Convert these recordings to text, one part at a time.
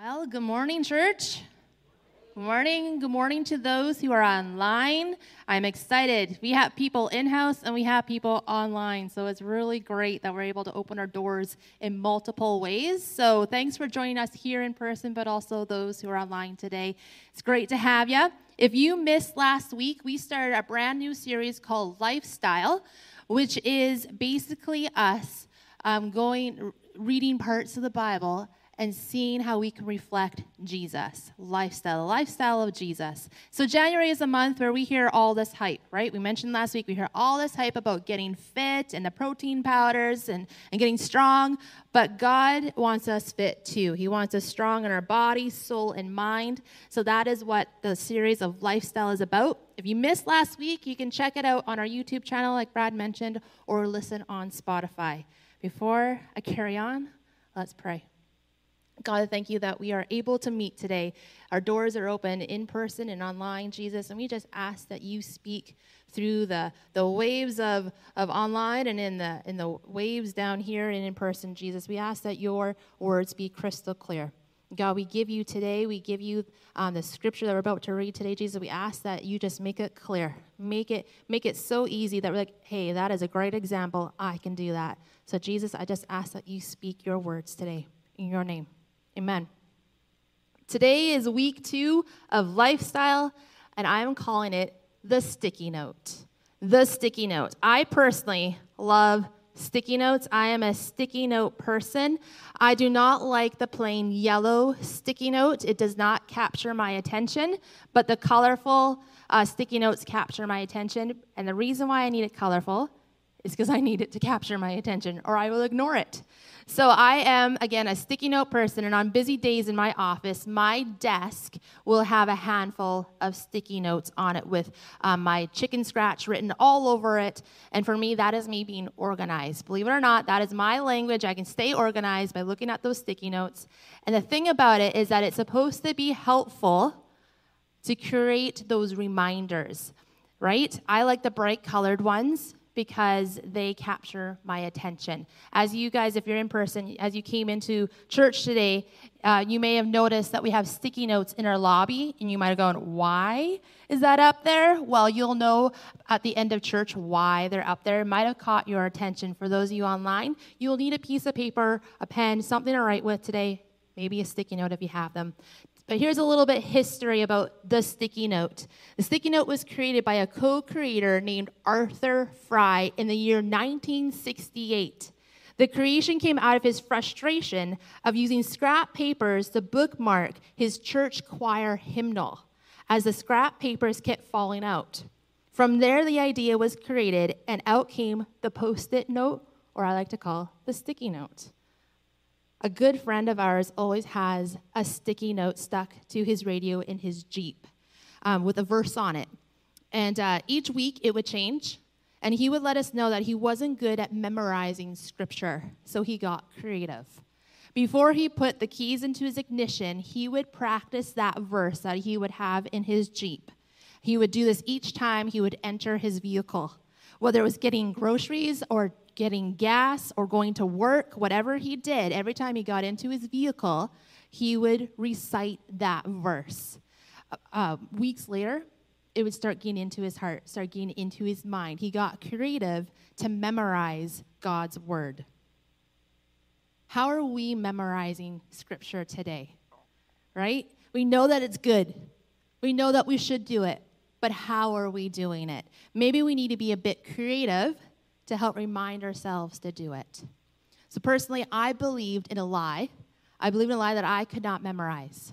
Well, good morning, church. Good morning. Good morning to those who are online. I'm excited. We have people in house and we have people online. So it's really great that we're able to open our doors in multiple ways. So thanks for joining us here in person, but also those who are online today. It's great to have you. If you missed last week, we started a brand new series called Lifestyle, which is basically us um, going, reading parts of the Bible and seeing how we can reflect Jesus, lifestyle, the lifestyle of Jesus. So, January is a month where we hear all this hype, right? We mentioned last week, we hear all this hype about getting fit and the protein powders and, and getting strong, but God wants us fit too. He wants us strong in our body, soul, and mind. So, that is what the series of lifestyle is about. If you missed last week, you can check it out on our YouTube channel, like Brad mentioned, or listen on Spotify. Before I carry on, let's pray. God, thank you that we are able to meet today. Our doors are open in person and online, Jesus, and we just ask that you speak through the, the waves of, of online and in the, in the waves down here and in person, Jesus. We ask that your words be crystal clear. God, we give you today, we give you um, the scripture that we're about to read today, Jesus. We ask that you just make it clear, make it make it so easy that we're like, hey, that is a great example. I can do that. So, Jesus, I just ask that you speak your words today in your name. Amen. Today is week two of lifestyle, and I'm calling it the sticky note. The sticky note. I personally love sticky notes. I am a sticky note person. I do not like the plain yellow sticky note, it does not capture my attention, but the colorful uh, sticky notes capture my attention. And the reason why I need it colorful because I need it to capture my attention, or I will ignore it. So I am, again, a sticky note person, and on busy days in my office, my desk will have a handful of sticky notes on it with um, my chicken scratch written all over it. And for me, that is me being organized. Believe it or not, that is my language. I can stay organized by looking at those sticky notes. And the thing about it is that it's supposed to be helpful to create those reminders, right? I like the bright colored ones because they capture my attention. As you guys, if you're in person, as you came into church today, uh, you may have noticed that we have sticky notes in our lobby, and you might have gone, Why is that up there? Well, you'll know at the end of church why they're up there. It might have caught your attention. For those of you online, you'll need a piece of paper, a pen, something to write with today, maybe a sticky note if you have them, but here's a little bit history about the sticky note. The sticky note was created by a co-creator named Arthur Fry in the year 1968. The creation came out of his frustration of using scrap papers to bookmark his church choir hymnal as the scrap papers kept falling out. From there, the idea was created, and out came the post it note, or I like to call the sticky note. A good friend of ours always has a sticky note stuck to his radio in his Jeep um, with a verse on it. And uh, each week it would change, and he would let us know that he wasn't good at memorizing scripture, so he got creative. Before he put the keys into his ignition, he would practice that verse that he would have in his Jeep. He would do this each time he would enter his vehicle, whether it was getting groceries or getting gas or going to work, whatever he did, every time he got into his vehicle, he would recite that verse. Uh, uh, weeks later, it would start getting into his heart, start getting into his mind. He got creative to memorize God's word. How are we memorizing scripture today? Right? We know that it's good. We know that we should do it, but how are we doing it? Maybe we need to be a bit creative to help remind ourselves to do it. So, personally, I believed in a lie. I believed in a lie that I could not memorize.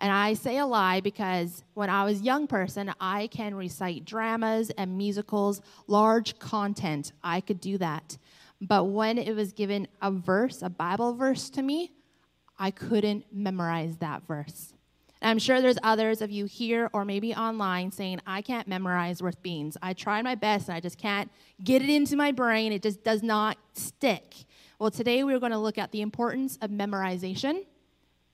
And I say a lie because when I was a young person, I can recite dramas and musicals, large content. I could do that. But when it was given a verse, a Bible verse to me, I couldn't memorize that verse. And I'm sure there's others of you here or maybe online saying, I can't memorize worth beans. I tried my best and I just can't get it into my brain. It just does not stick. Well, today we're going to look at the importance of memorization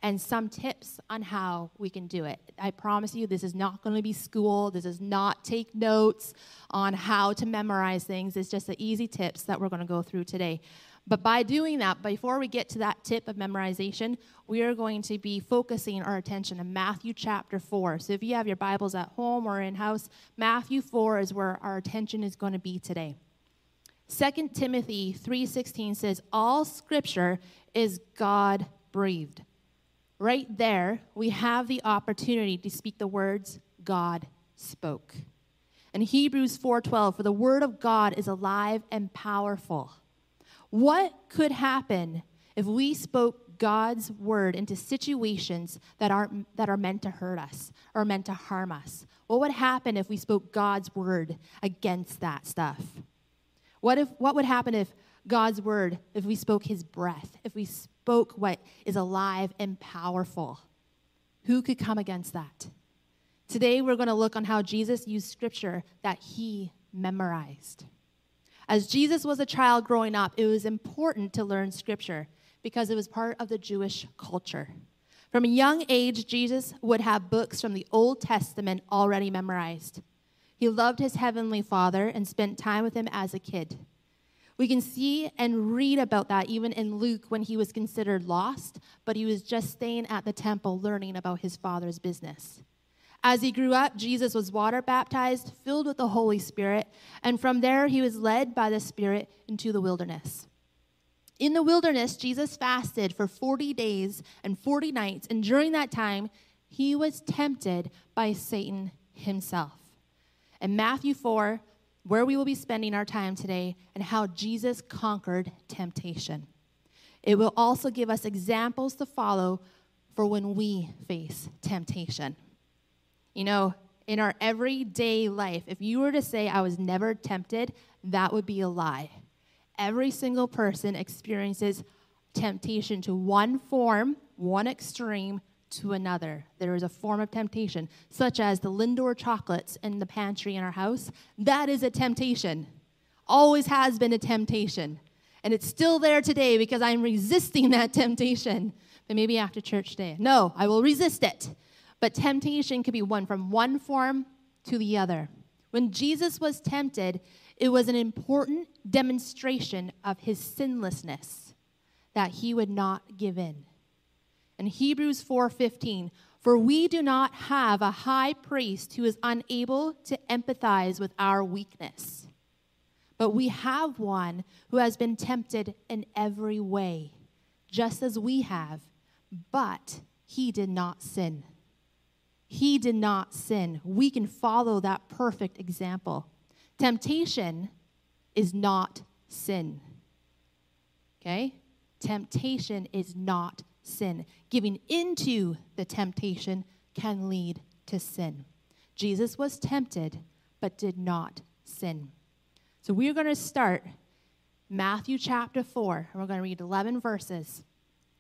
and some tips on how we can do it. I promise you, this is not going to be school. This is not take notes on how to memorize things. It's just the easy tips that we're going to go through today. But by doing that, before we get to that tip of memorization, we are going to be focusing our attention on Matthew chapter 4. So if you have your Bibles at home or in house, Matthew 4 is where our attention is going to be today. 2 Timothy 3:16 says all scripture is God breathed. Right there, we have the opportunity to speak the words God spoke. In Hebrews 4:12, for the word of God is alive and powerful. What could happen if we spoke God's word into situations that are that are meant to hurt us or meant to harm us? What would happen if we spoke God's word against that stuff? What if what would happen if God's word, if we spoke his breath, if we spoke what is alive and powerful? Who could come against that? Today, we're going to look on how Jesus used scripture that he memorized. As Jesus was a child growing up, it was important to learn scripture because it was part of the Jewish culture. From a young age, Jesus would have books from the Old Testament already memorized. He loved his heavenly Father and spent time with him as a kid. We can see and read about that even in Luke when he was considered lost, but he was just staying at the temple learning about his Father's business. As he grew up, Jesus was water baptized, filled with the Holy Spirit, and from there he was led by the Spirit into the wilderness. In the wilderness, Jesus fasted for 40 days and 40 nights, and during that time, he was tempted by Satan himself. In Matthew 4, where we will be spending our time today, and how Jesus conquered temptation. It will also give us examples to follow for when we face temptation. You know, in our everyday life, if you were to say, I was never tempted, that would be a lie. Every single person experiences temptation to one form, one extreme to another. There is a form of temptation, such as the Lindor chocolates in the pantry in our house. That is a temptation. Always has been a temptation. And it's still there today because I'm resisting that temptation. But maybe after church today. No, I will resist it. But temptation could be one from one form to the other. When Jesus was tempted, it was an important demonstration of his sinlessness that he would not give in. In Hebrews 4:15, for we do not have a high priest who is unable to empathize with our weakness, but we have one who has been tempted in every way, just as we have, but he did not sin. He did not sin. We can follow that perfect example. Temptation is not sin. Okay? Temptation is not sin. Giving into the temptation can lead to sin. Jesus was tempted, but did not sin. So we're going to start Matthew chapter 4, and we're going to read 11 verses.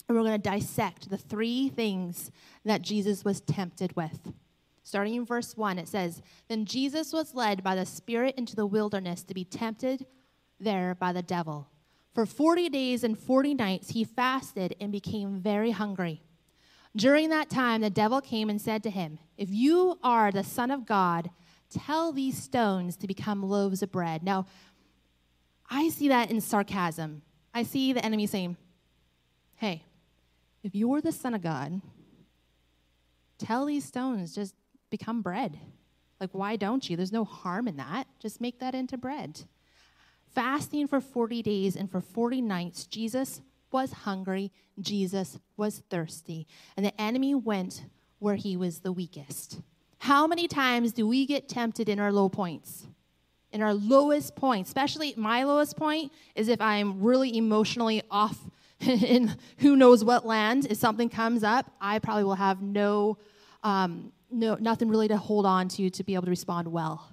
And we're going to dissect the three things that Jesus was tempted with. Starting in verse 1, it says Then Jesus was led by the Spirit into the wilderness to be tempted there by the devil. For 40 days and 40 nights he fasted and became very hungry. During that time, the devil came and said to him, If you are the Son of God, tell these stones to become loaves of bread. Now, I see that in sarcasm. I see the enemy saying, Hey, if you're the Son of God, tell these stones just become bread. Like, why don't you? There's no harm in that. Just make that into bread. Fasting for 40 days and for 40 nights, Jesus was hungry, Jesus was thirsty, and the enemy went where he was the weakest. How many times do we get tempted in our low points? In our lowest point, especially my lowest point, is if I'm really emotionally off in who knows what land, if something comes up, I probably will have no, um, no, nothing really to hold on to to be able to respond well.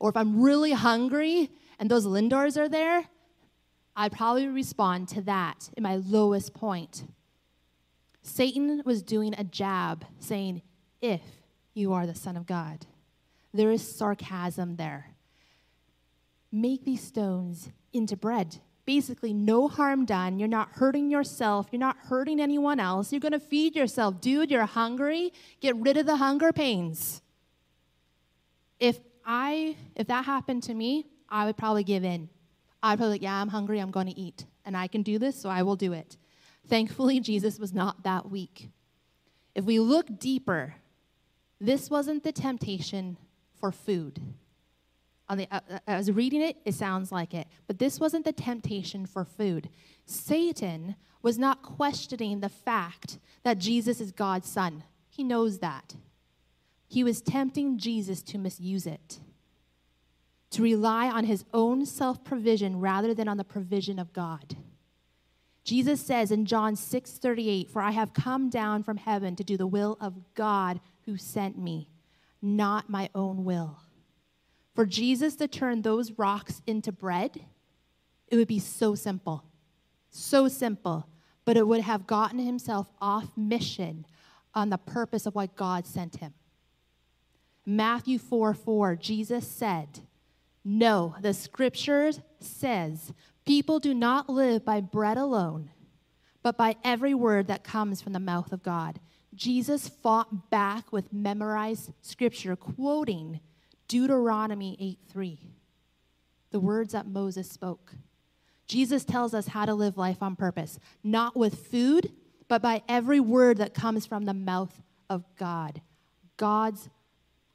Or if I'm really hungry and those Lindors are there, I'd probably respond to that in my lowest point. Satan was doing a jab saying, if you are the Son of God. There is sarcasm there. Make these stones into bread basically no harm done. You're not hurting yourself. You're not hurting anyone else. You're going to feed yourself. Dude, you're hungry. Get rid of the hunger pains. If I if that happened to me, I would probably give in. I'd probably like, yeah, I'm hungry. I'm going to eat. and I can do this, so I will do it. Thankfully, Jesus was not that weak. If we look deeper, this wasn't the temptation for food. On the, uh, uh, I was reading it, it sounds like it, but this wasn't the temptation for food. Satan was not questioning the fact that Jesus is God's son. He knows that. He was tempting Jesus to misuse it, to rely on his own self provision rather than on the provision of God. Jesus says in John 6 38, For I have come down from heaven to do the will of God who sent me, not my own will. For Jesus to turn those rocks into bread, it would be so simple. So simple. But it would have gotten himself off mission on the purpose of why God sent him. Matthew 4 4, Jesus said, No, the scriptures says, people do not live by bread alone, but by every word that comes from the mouth of God. Jesus fought back with memorized scripture, quoting Deuteronomy 8 3, the words that Moses spoke. Jesus tells us how to live life on purpose, not with food, but by every word that comes from the mouth of God. God's,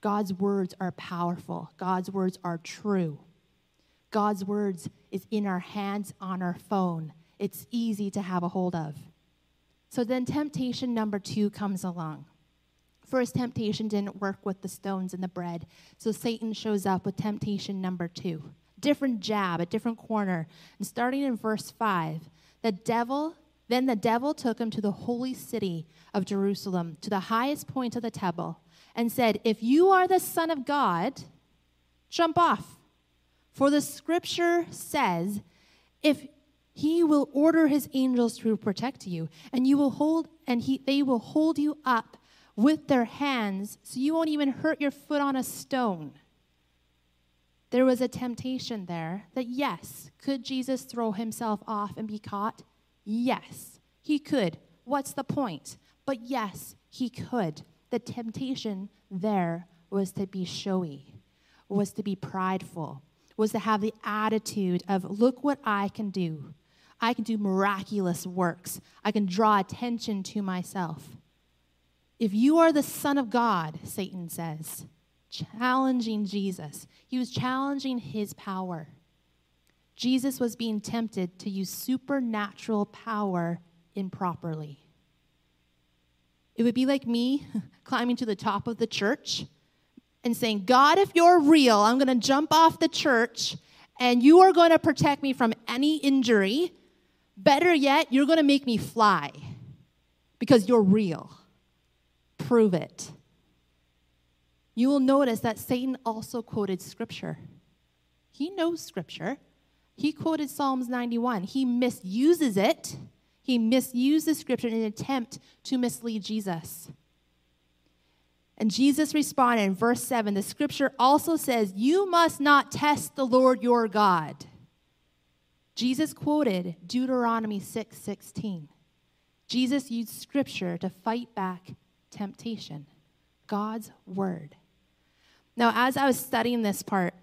God's words are powerful, God's words are true. God's words is in our hands on our phone. It's easy to have a hold of. So then temptation number two comes along. First temptation didn't work with the stones and the bread. So Satan shows up with temptation number two different jab, a different corner. And starting in verse 5, the devil, then the devil took him to the holy city of Jerusalem, to the highest point of the temple, and said, If you are the Son of God, jump off. For the scripture says, If he will order his angels to protect you, and you will hold, and he, they will hold you up with their hands so you won't even hurt your foot on a stone. There was a temptation there that, yes, could Jesus throw himself off and be caught? Yes, he could. What's the point? But yes, he could. The temptation there was to be showy, was to be prideful, was to have the attitude of, look what I can do. I can do miraculous works. I can draw attention to myself. If you are the Son of God, Satan says, challenging Jesus. He was challenging his power. Jesus was being tempted to use supernatural power improperly. It would be like me climbing to the top of the church and saying, God, if you're real, I'm going to jump off the church and you are going to protect me from any injury. Better yet, you're going to make me fly because you're real. Prove it you will notice that Satan also quoted scripture. He knows scripture. He quoted Psalms 91. He misuses it. He misuses scripture in an attempt to mislead Jesus. And Jesus responded in verse 7 the scripture also says, You must not test the Lord your God. Jesus quoted Deuteronomy 6 16. Jesus used scripture to fight back temptation, God's word. Now, as I was studying this part,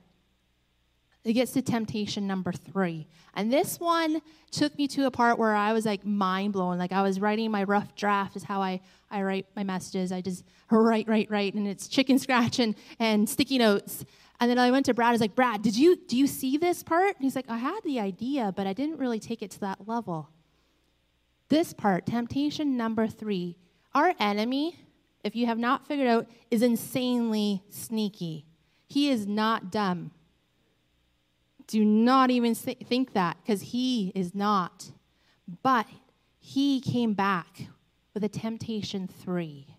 it gets to temptation number three. And this one took me to a part where I was like mind blown. Like I was writing my rough draft, is how I, I write my messages. I just write, write, write, and it's chicken scratch and, and sticky notes. And then I went to Brad. I was like, Brad, did you do you see this part? And he's like, I had the idea, but I didn't really take it to that level. This part, temptation number three, our enemy if you have not figured out, is insanely sneaky. He is not dumb. Do not even think that because he is not. But he came back with a temptation three.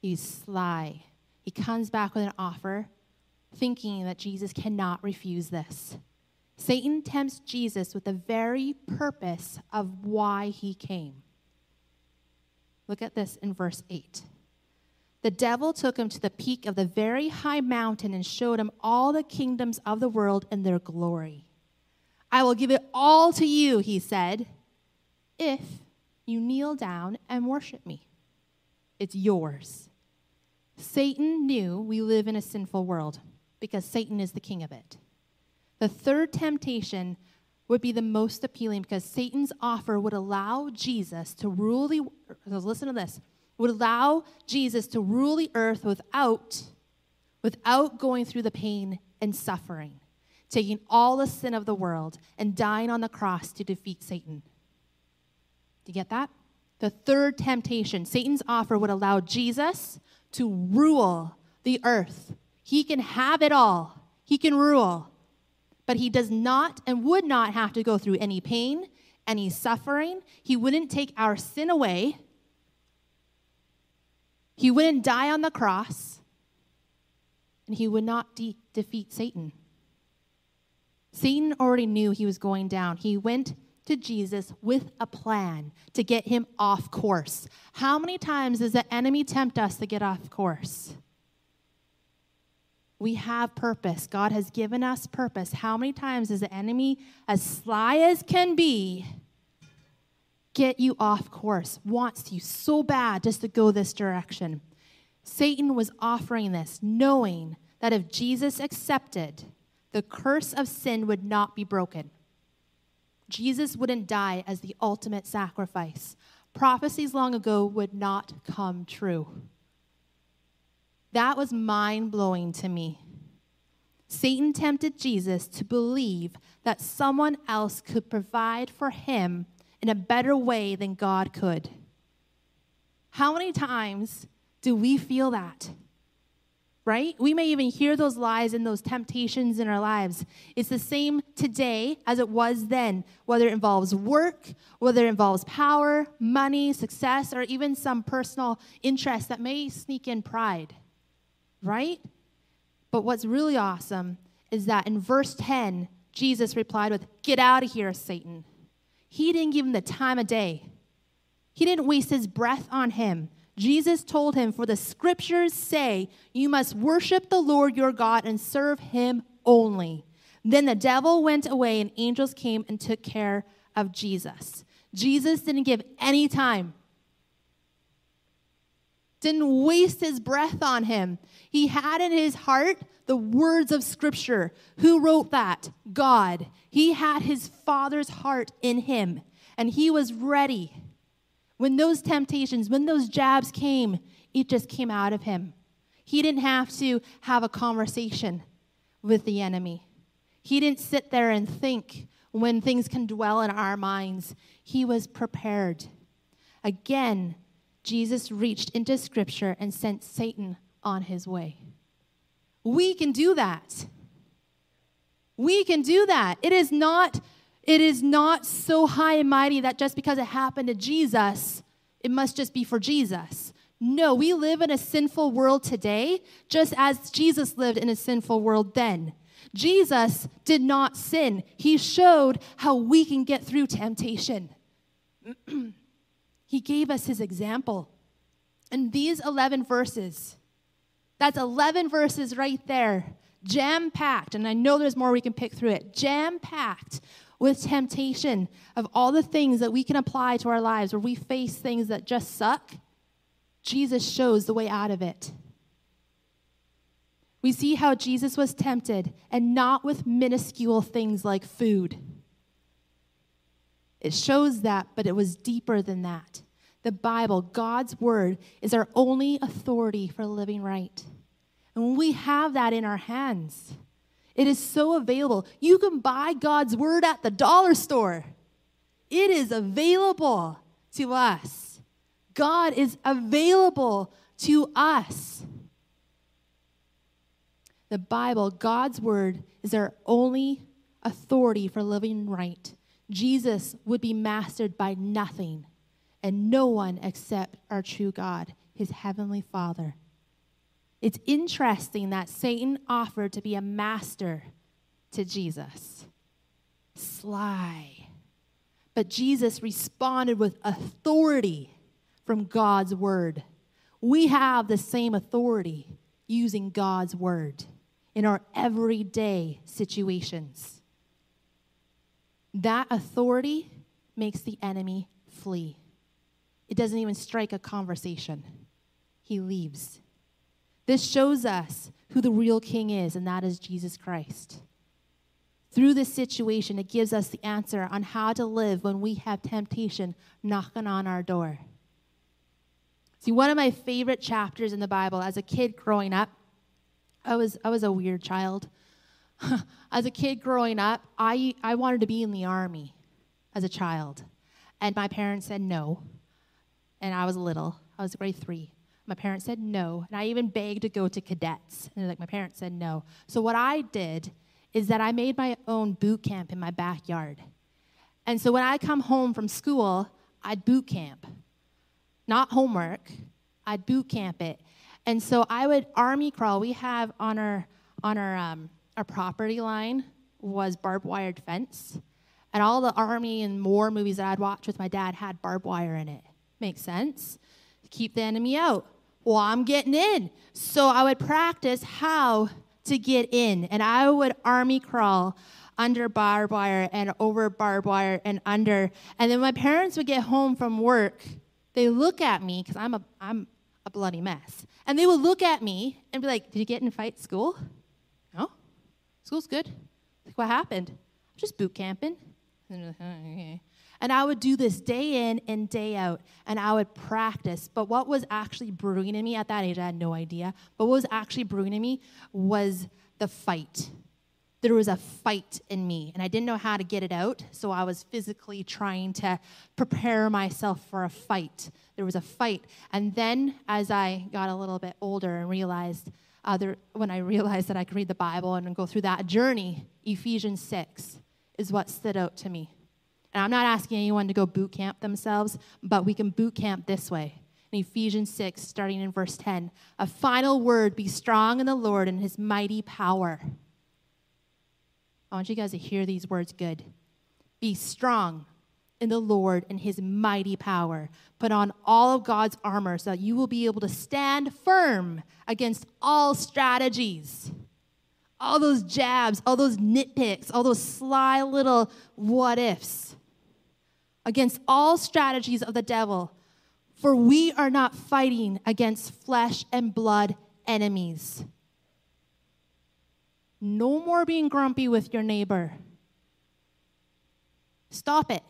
He's sly. He comes back with an offer, thinking that Jesus cannot refuse this. Satan tempts Jesus with the very purpose of why he came. Look at this in verse 8. The devil took him to the peak of the very high mountain and showed him all the kingdoms of the world and their glory. I will give it all to you, he said, if you kneel down and worship me. It's yours. Satan knew we live in a sinful world because Satan is the king of it. The third temptation would be the most appealing because Satan's offer would allow Jesus to rule the listen to this would allow Jesus to rule the earth without without going through the pain and suffering, taking all the sin of the world and dying on the cross to defeat Satan. Do you get that? The third temptation, Satan's offer would allow Jesus to rule the earth. He can have it all. He can rule but he does not and would not have to go through any pain, any suffering. He wouldn't take our sin away. He wouldn't die on the cross. And he would not de- defeat Satan. Satan already knew he was going down. He went to Jesus with a plan to get him off course. How many times does the enemy tempt us to get off course? We have purpose. God has given us purpose. How many times does the enemy, as sly as can be, get you off course, wants you so bad just to go this direction? Satan was offering this, knowing that if Jesus accepted, the curse of sin would not be broken. Jesus wouldn't die as the ultimate sacrifice. Prophecies long ago would not come true. That was mind blowing to me. Satan tempted Jesus to believe that someone else could provide for him in a better way than God could. How many times do we feel that? Right? We may even hear those lies and those temptations in our lives. It's the same today as it was then, whether it involves work, whether it involves power, money, success, or even some personal interest that may sneak in pride right? But what's really awesome is that in verse 10, Jesus replied with, Get out of here, Satan. He didn't give him the time of day, he didn't waste his breath on him. Jesus told him, For the scriptures say, You must worship the Lord your God and serve him only. Then the devil went away, and angels came and took care of Jesus. Jesus didn't give any time didn't waste his breath on him. He had in his heart the words of Scripture. Who wrote that? God. He had his Father's heart in him, and he was ready. When those temptations, when those jabs came, it just came out of him. He didn't have to have a conversation with the enemy. He didn't sit there and think when things can dwell in our minds. He was prepared. Again, Jesus reached into Scripture and sent Satan on his way. We can do that. We can do that. It is not it is not so high and mighty that just because it happened to Jesus, it must just be for Jesus. No, we live in a sinful world today, just as Jesus lived in a sinful world then. Jesus did not sin. He showed how we can get through temptation. He gave us his example. And these 11 verses, that's 11 verses right there, jam packed. And I know there's more we can pick through it, jam packed with temptation of all the things that we can apply to our lives where we face things that just suck. Jesus shows the way out of it. We see how Jesus was tempted and not with minuscule things like food. It shows that, but it was deeper than that. The Bible, God's word, is our only authority for living right. And when we have that in our hands, it is so available. You can buy God's word at the dollar store, it is available to us. God is available to us. The Bible, God's word, is our only authority for living right. Jesus would be mastered by nothing and no one except our true God, his heavenly Father. It's interesting that Satan offered to be a master to Jesus. Sly. But Jesus responded with authority from God's word. We have the same authority using God's word in our everyday situations. That authority makes the enemy flee. It doesn't even strike a conversation. He leaves. This shows us who the real king is, and that is Jesus Christ. through this situation, it gives us the answer on how to live when we have temptation knocking on our door. See, one of my favorite chapters in the Bible as a kid growing up, I was, I was a weird child. as a kid growing up, I, I wanted to be in the army as a child. And my parents said no. And I was little, I was grade three. My parents said no. And I even begged to go to cadets. And like, my parents said no. So what I did is that I made my own boot camp in my backyard. And so when I come home from school, I'd boot camp. Not homework, I'd boot camp it. And so I would army crawl. We have on our on our um, our property line was barbed wired fence. And all the army and war movies that I'd watch with my dad had barbed wire in it. Makes sense. Keep the enemy out. Well, I'm getting in. So I would practice how to get in. And I would army crawl under barbed wire and over barbed wire and under. And then my parents would get home from work. They look at me because I'm a, I'm a bloody mess. And they would look at me and be like, Did you get in a fight school? No. School's good. Like, what happened? I'm just boot camping. And I would do this day in and day out, and I would practice. But what was actually brewing in me at that age, I had no idea. But what was actually brewing in me was the fight. There was a fight in me, and I didn't know how to get it out, so I was physically trying to prepare myself for a fight. There was a fight. And then, as I got a little bit older and realized, uh, there, when I realized that I could read the Bible and go through that journey, Ephesians 6 is what stood out to me. And I'm not asking anyone to go boot camp themselves, but we can boot camp this way. In Ephesians 6, starting in verse 10, a final word be strong in the Lord and his mighty power. I want you guys to hear these words good. Be strong in the Lord and his mighty power. Put on all of God's armor so that you will be able to stand firm against all strategies all those jabs, all those nitpicks, all those sly little what ifs against all strategies of the devil. For we are not fighting against flesh and blood enemies. No more being grumpy with your neighbor. Stop it.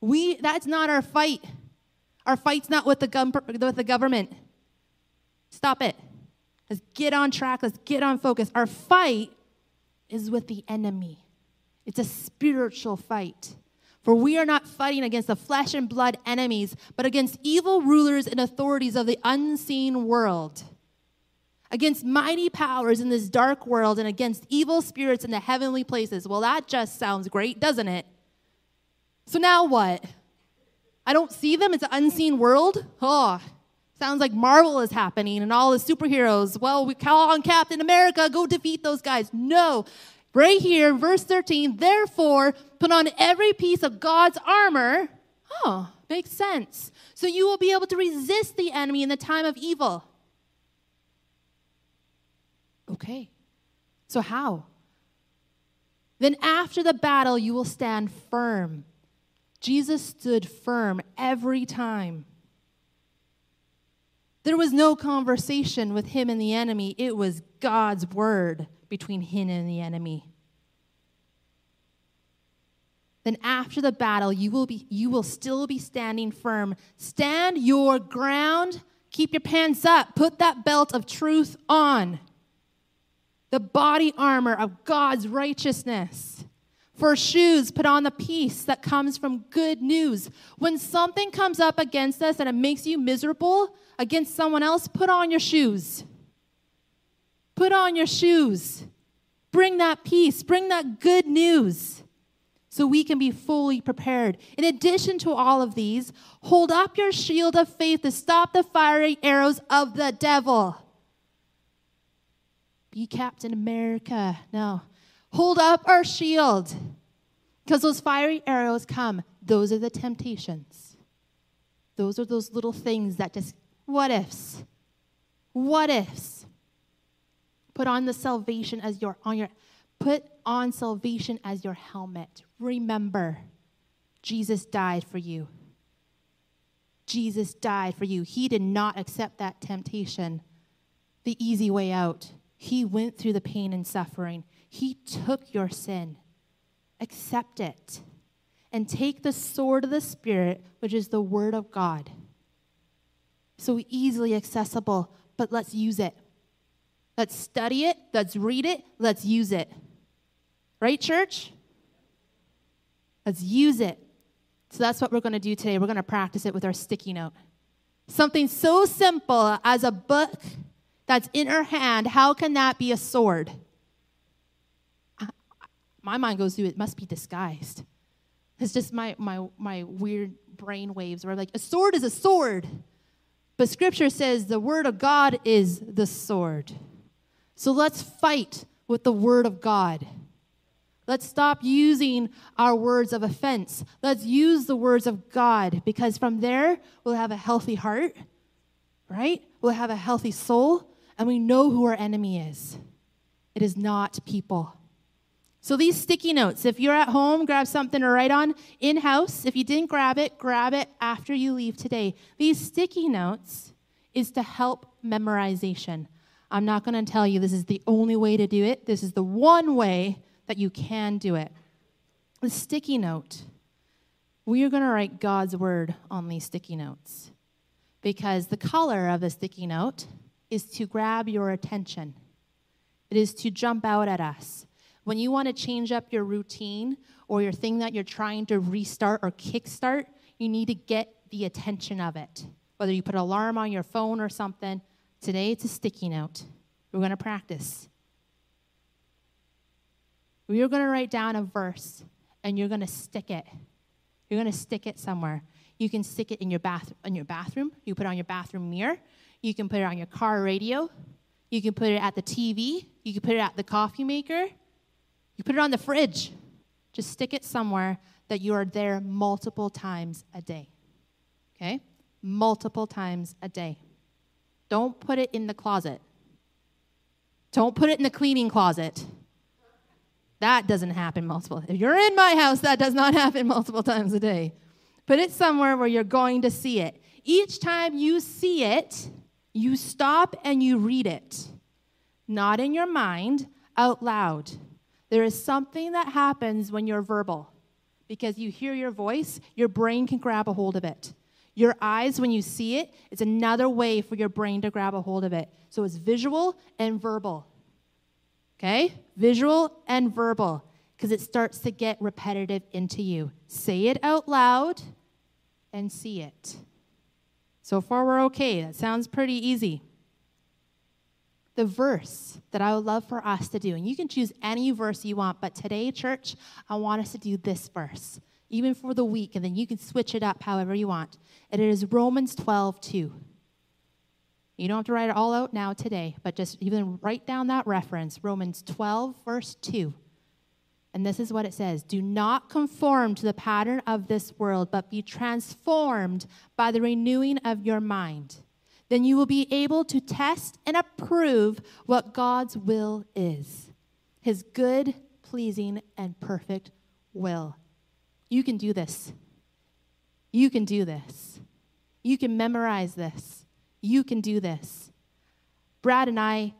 We that's not our fight. Our fight's not with the, gum, with the government. Stop it. Let's get on track. Let's get on focus. Our fight is with the enemy, it's a spiritual fight. For we are not fighting against the flesh and blood enemies, but against evil rulers and authorities of the unseen world, against mighty powers in this dark world, and against evil spirits in the heavenly places. Well, that just sounds great, doesn't it? So now what? I don't see them. It's an unseen world. Oh, sounds like Marvel is happening and all the superheroes. Well, we call on Captain America, go defeat those guys. No, right here, verse 13, therefore, put on every piece of God's armor. Oh, makes sense. So you will be able to resist the enemy in the time of evil. Okay, so how? Then after the battle, you will stand firm. Jesus stood firm every time. There was no conversation with him and the enemy, it was God's word between him and the enemy. Then after the battle, you will, be, you will still be standing firm. Stand your ground, keep your pants up, put that belt of truth on. The body armor of God's righteousness. For shoes, put on the peace that comes from good news. When something comes up against us and it makes you miserable, against someone else, put on your shoes. Put on your shoes. Bring that peace, bring that good news so we can be fully prepared. In addition to all of these, hold up your shield of faith to stop the fiery arrows of the devil. Be Captain America. No. Hold up our shield because those fiery arrows come. Those are the temptations. Those are those little things that just what ifs? What ifs? Put on the salvation as your on your put on salvation as your helmet. Remember, Jesus died for you. Jesus died for you. He did not accept that temptation, the easy way out. He went through the pain and suffering. He took your sin. Accept it. And take the sword of the Spirit, which is the Word of God. So easily accessible, but let's use it. Let's study it, let's read it, let's use it. Right, church? Let's use it. So that's what we're going to do today. We're going to practice it with our sticky note. Something so simple as a book that's in our hand, how can that be a sword? My mind goes through it must be disguised. It's just my, my, my weird brain waves where I'm like a sword is a sword. But scripture says the word of God is the sword. So let's fight with the word of God. Let's stop using our words of offense. Let's use the words of God because from there we'll have a healthy heart, right? We'll have a healthy soul, and we know who our enemy is. It is not people. So these sticky notes, if you're at home, grab something to write on in house. If you didn't grab it, grab it after you leave today. These sticky notes is to help memorization. I'm not going to tell you this is the only way to do it. This is the one way that you can do it. The sticky note. We are going to write God's word on these sticky notes because the color of the sticky note is to grab your attention. It is to jump out at us. When you want to change up your routine or your thing that you're trying to restart or kickstart, you need to get the attention of it. Whether you put an alarm on your phone or something, today it's a sticky note. We're going to practice. You're going to write down a verse and you're going to stick it. You're going to stick it somewhere. You can stick it in your bath in your bathroom. You put it on your bathroom mirror. You can put it on your car radio. You can put it at the TV. You can put it at the coffee maker. You put it on the fridge. Just stick it somewhere that you are there multiple times a day. Okay? Multiple times a day. Don't put it in the closet. Don't put it in the cleaning closet. That doesn't happen multiple. If you're in my house, that does not happen multiple times a day. Put it somewhere where you're going to see it. Each time you see it, you stop and you read it. Not in your mind, out loud. There is something that happens when you're verbal because you hear your voice, your brain can grab a hold of it. Your eyes, when you see it, it's another way for your brain to grab a hold of it. So it's visual and verbal. Okay? Visual and verbal, because it starts to get repetitive into you. Say it out loud and see it. So far, we're okay. That sounds pretty easy. The verse that I would love for us to do, and you can choose any verse you want, but today, church, I want us to do this verse, even for the week, and then you can switch it up however you want. And it is Romans 12, 2. You don't have to write it all out now today, but just even write down that reference Romans 12, verse 2. And this is what it says Do not conform to the pattern of this world, but be transformed by the renewing of your mind. Then you will be able to test and approve what God's will is his good, pleasing, and perfect will. You can do this. You can do this. You can memorize this. You can do this. Brad and I,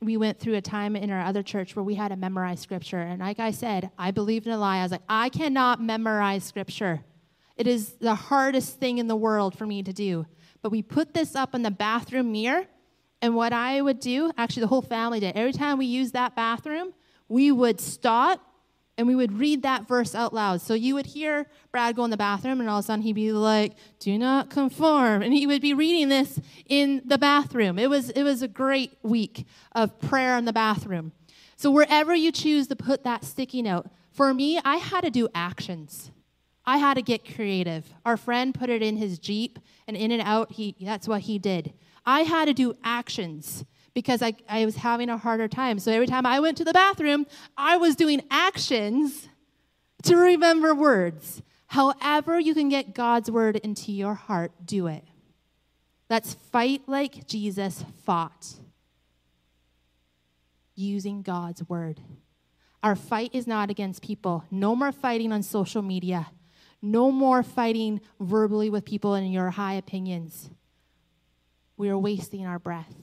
we went through a time in our other church where we had to memorize scripture. And like I said, I believed in a lie. I was like, I cannot memorize scripture. It is the hardest thing in the world for me to do. But we put this up in the bathroom mirror. And what I would do, actually, the whole family did, every time we used that bathroom, we would stop and we would read that verse out loud. So you would hear Brad go in the bathroom, and all of a sudden he'd be like, "Do not conform," and he would be reading this in the bathroom. It was it was a great week of prayer in the bathroom. So wherever you choose to put that sticky note, for me, I had to do actions. I had to get creative. Our friend put it in his Jeep, and in and out, he that's what he did. I had to do actions because I, I was having a harder time. So every time I went to the bathroom, I was doing actions to remember words. However, you can get God's word into your heart, do it. Let's fight like Jesus fought, using God's word. Our fight is not against people. No more fighting on social media. No more fighting verbally with people in your high opinions. We are wasting our breath.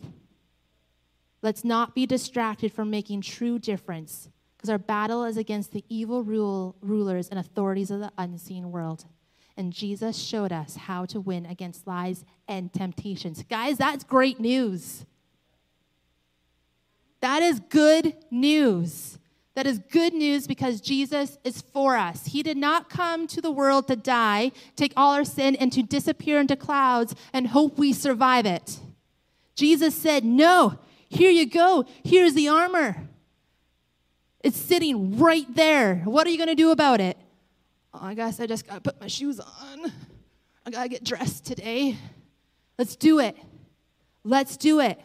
Let's not be distracted from making true difference because our battle is against the evil rule, rulers and authorities of the unseen world. And Jesus showed us how to win against lies and temptations. Guys, that's great news. That is good news. That is good news because Jesus is for us. He did not come to the world to die, take all our sin, and to disappear into clouds and hope we survive it. Jesus said, No, here you go. Here's the armor. It's sitting right there. What are you going to do about it? Oh, I guess I just got to put my shoes on. I got to get dressed today. Let's do it. Let's do it.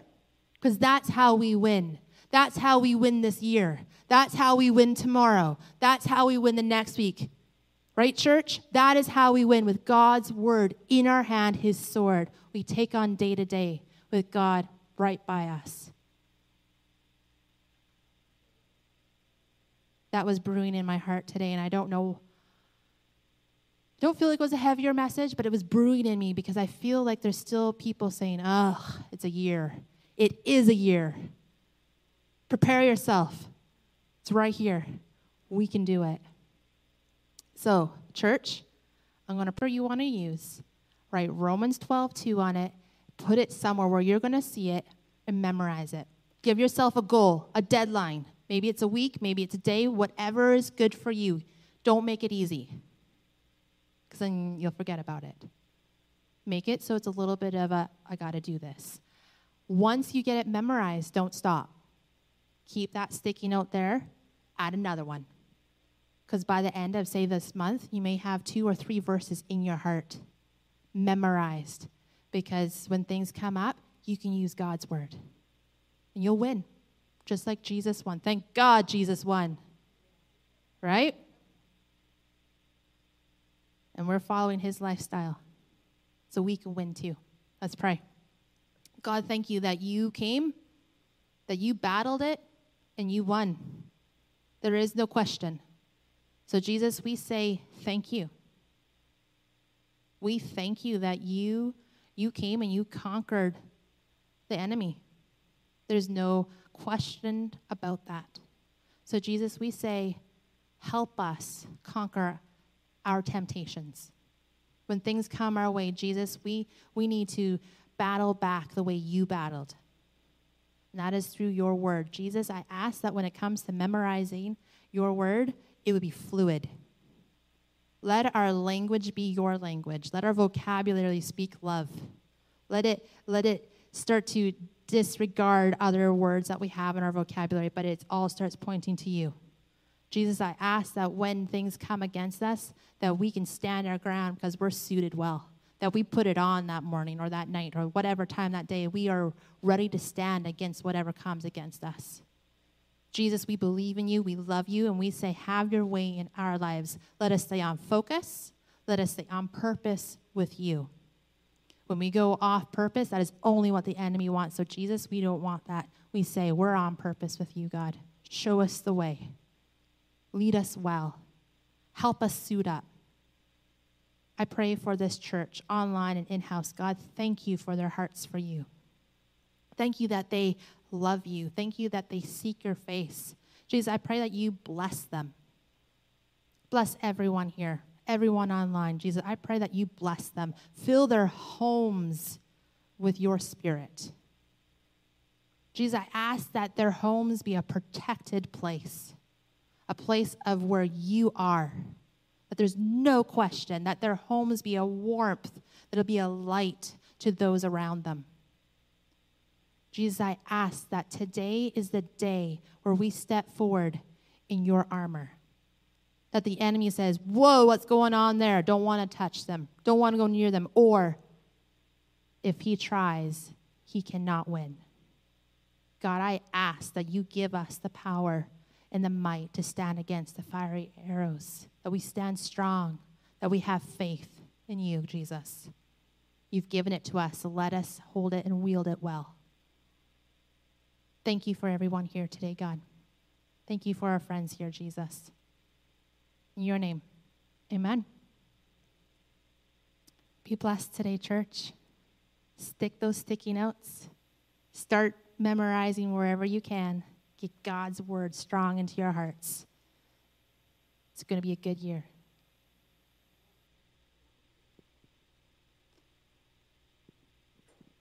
Because that's how we win. That's how we win this year. That's how we win tomorrow. That's how we win the next week. Right, church? That is how we win with God's word in our hand, his sword. We take on day to day with God right by us. That was brewing in my heart today, and I don't know. Don't feel like it was a heavier message, but it was brewing in me because I feel like there's still people saying, ugh, it's a year. It is a year. Prepare yourself. It's right here. We can do it. So, church, I'm going to put you want to use. Write Romans 12, 2 on it. Put it somewhere where you're going to see it and memorize it. Give yourself a goal, a deadline. Maybe it's a week, maybe it's a day, whatever is good for you. Don't make it easy because then you'll forget about it. Make it so it's a little bit of a, I got to do this. Once you get it memorized, don't stop. Keep that sticky note there, add another one. Because by the end of, say, this month, you may have two or three verses in your heart memorized. Because when things come up, you can use God's word and you'll win, just like Jesus won. Thank God Jesus won. Right? And we're following his lifestyle so we can win too. Let's pray. God, thank you that you came, that you battled it, and you won. There is no question. So, Jesus, we say thank you. We thank you that you you came and you conquered the enemy. There's no question about that. So, Jesus, we say, help us conquer our temptations. When things come our way, Jesus, we, we need to battle back the way you battled and that is through your word. Jesus, I ask that when it comes to memorizing your word, it would be fluid. Let our language be your language. Let our vocabulary speak love. Let it, let it start to disregard other words that we have in our vocabulary, but it all starts pointing to you. Jesus, I ask that when things come against us, that we can stand our ground because we're suited well that we put it on that morning or that night or whatever time that day, we are ready to stand against whatever comes against us. Jesus, we believe in you, we love you, and we say, have your way in our lives. Let us stay on focus, let us stay on purpose with you. When we go off purpose, that is only what the enemy wants. So, Jesus, we don't want that. We say, we're on purpose with you, God. Show us the way, lead us well, help us suit up. I pray for this church, online and in house. God, thank you for their hearts for you. Thank you that they love you. Thank you that they seek your face. Jesus, I pray that you bless them. Bless everyone here, everyone online. Jesus, I pray that you bless them. Fill their homes with your spirit. Jesus, I ask that their homes be a protected place, a place of where you are that there's no question that their homes be a warmth, that it'll be a light to those around them. Jesus, I ask that today is the day where we step forward in your armor. That the enemy says, Whoa, what's going on there? Don't want to touch them, don't want to go near them. Or if he tries, he cannot win. God, I ask that you give us the power and the might to stand against the fiery arrows, that we stand strong, that we have faith in you, Jesus. You've given it to us, so let us hold it and wield it well. Thank you for everyone here today, God. Thank you for our friends here, Jesus. In your name, amen. Be blessed today, church. Stick those sticky notes. Start memorizing wherever you can. Get God's word strong into your hearts. It's going to be a good year.